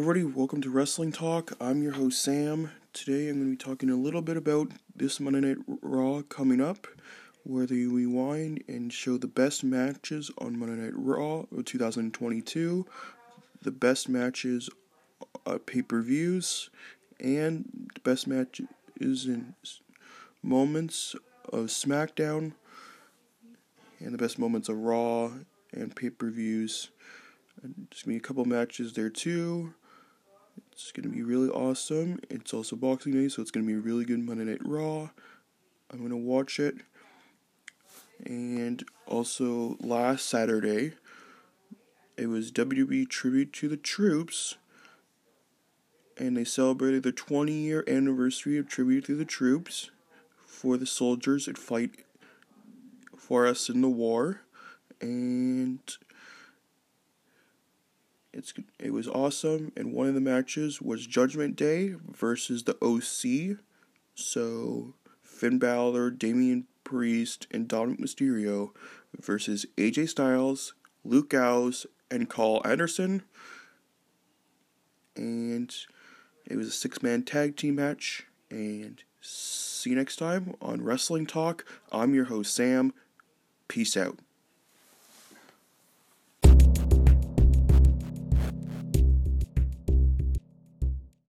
everybody, welcome to Wrestling Talk. I'm your host Sam. Today I'm going to be talking a little bit about this Monday Night Raw coming up, where they rewind and show the best matches on Monday Night Raw of 2022, the best matches uh, pay per views, and the best matches in moments of SmackDown, and the best moments of Raw and pay per views. There's gonna be a couple matches there too. It's gonna be really awesome. It's also Boxing Day, so it's gonna be a really good Monday Night Raw. I'm gonna watch it. And also last Saturday, it was WWE Tribute to the Troops, and they celebrated the 20 year anniversary of Tribute to the Troops for the soldiers that fight for us in the war. And it's it was awesome, and one of the matches was Judgment Day versus the OC. So Finn Balor, Damian Priest, and Dominik Mysterio versus AJ Styles, Luke Gallows, and Karl Anderson. And it was a six man tag team match. And see you next time on Wrestling Talk. I'm your host, Sam. Peace out.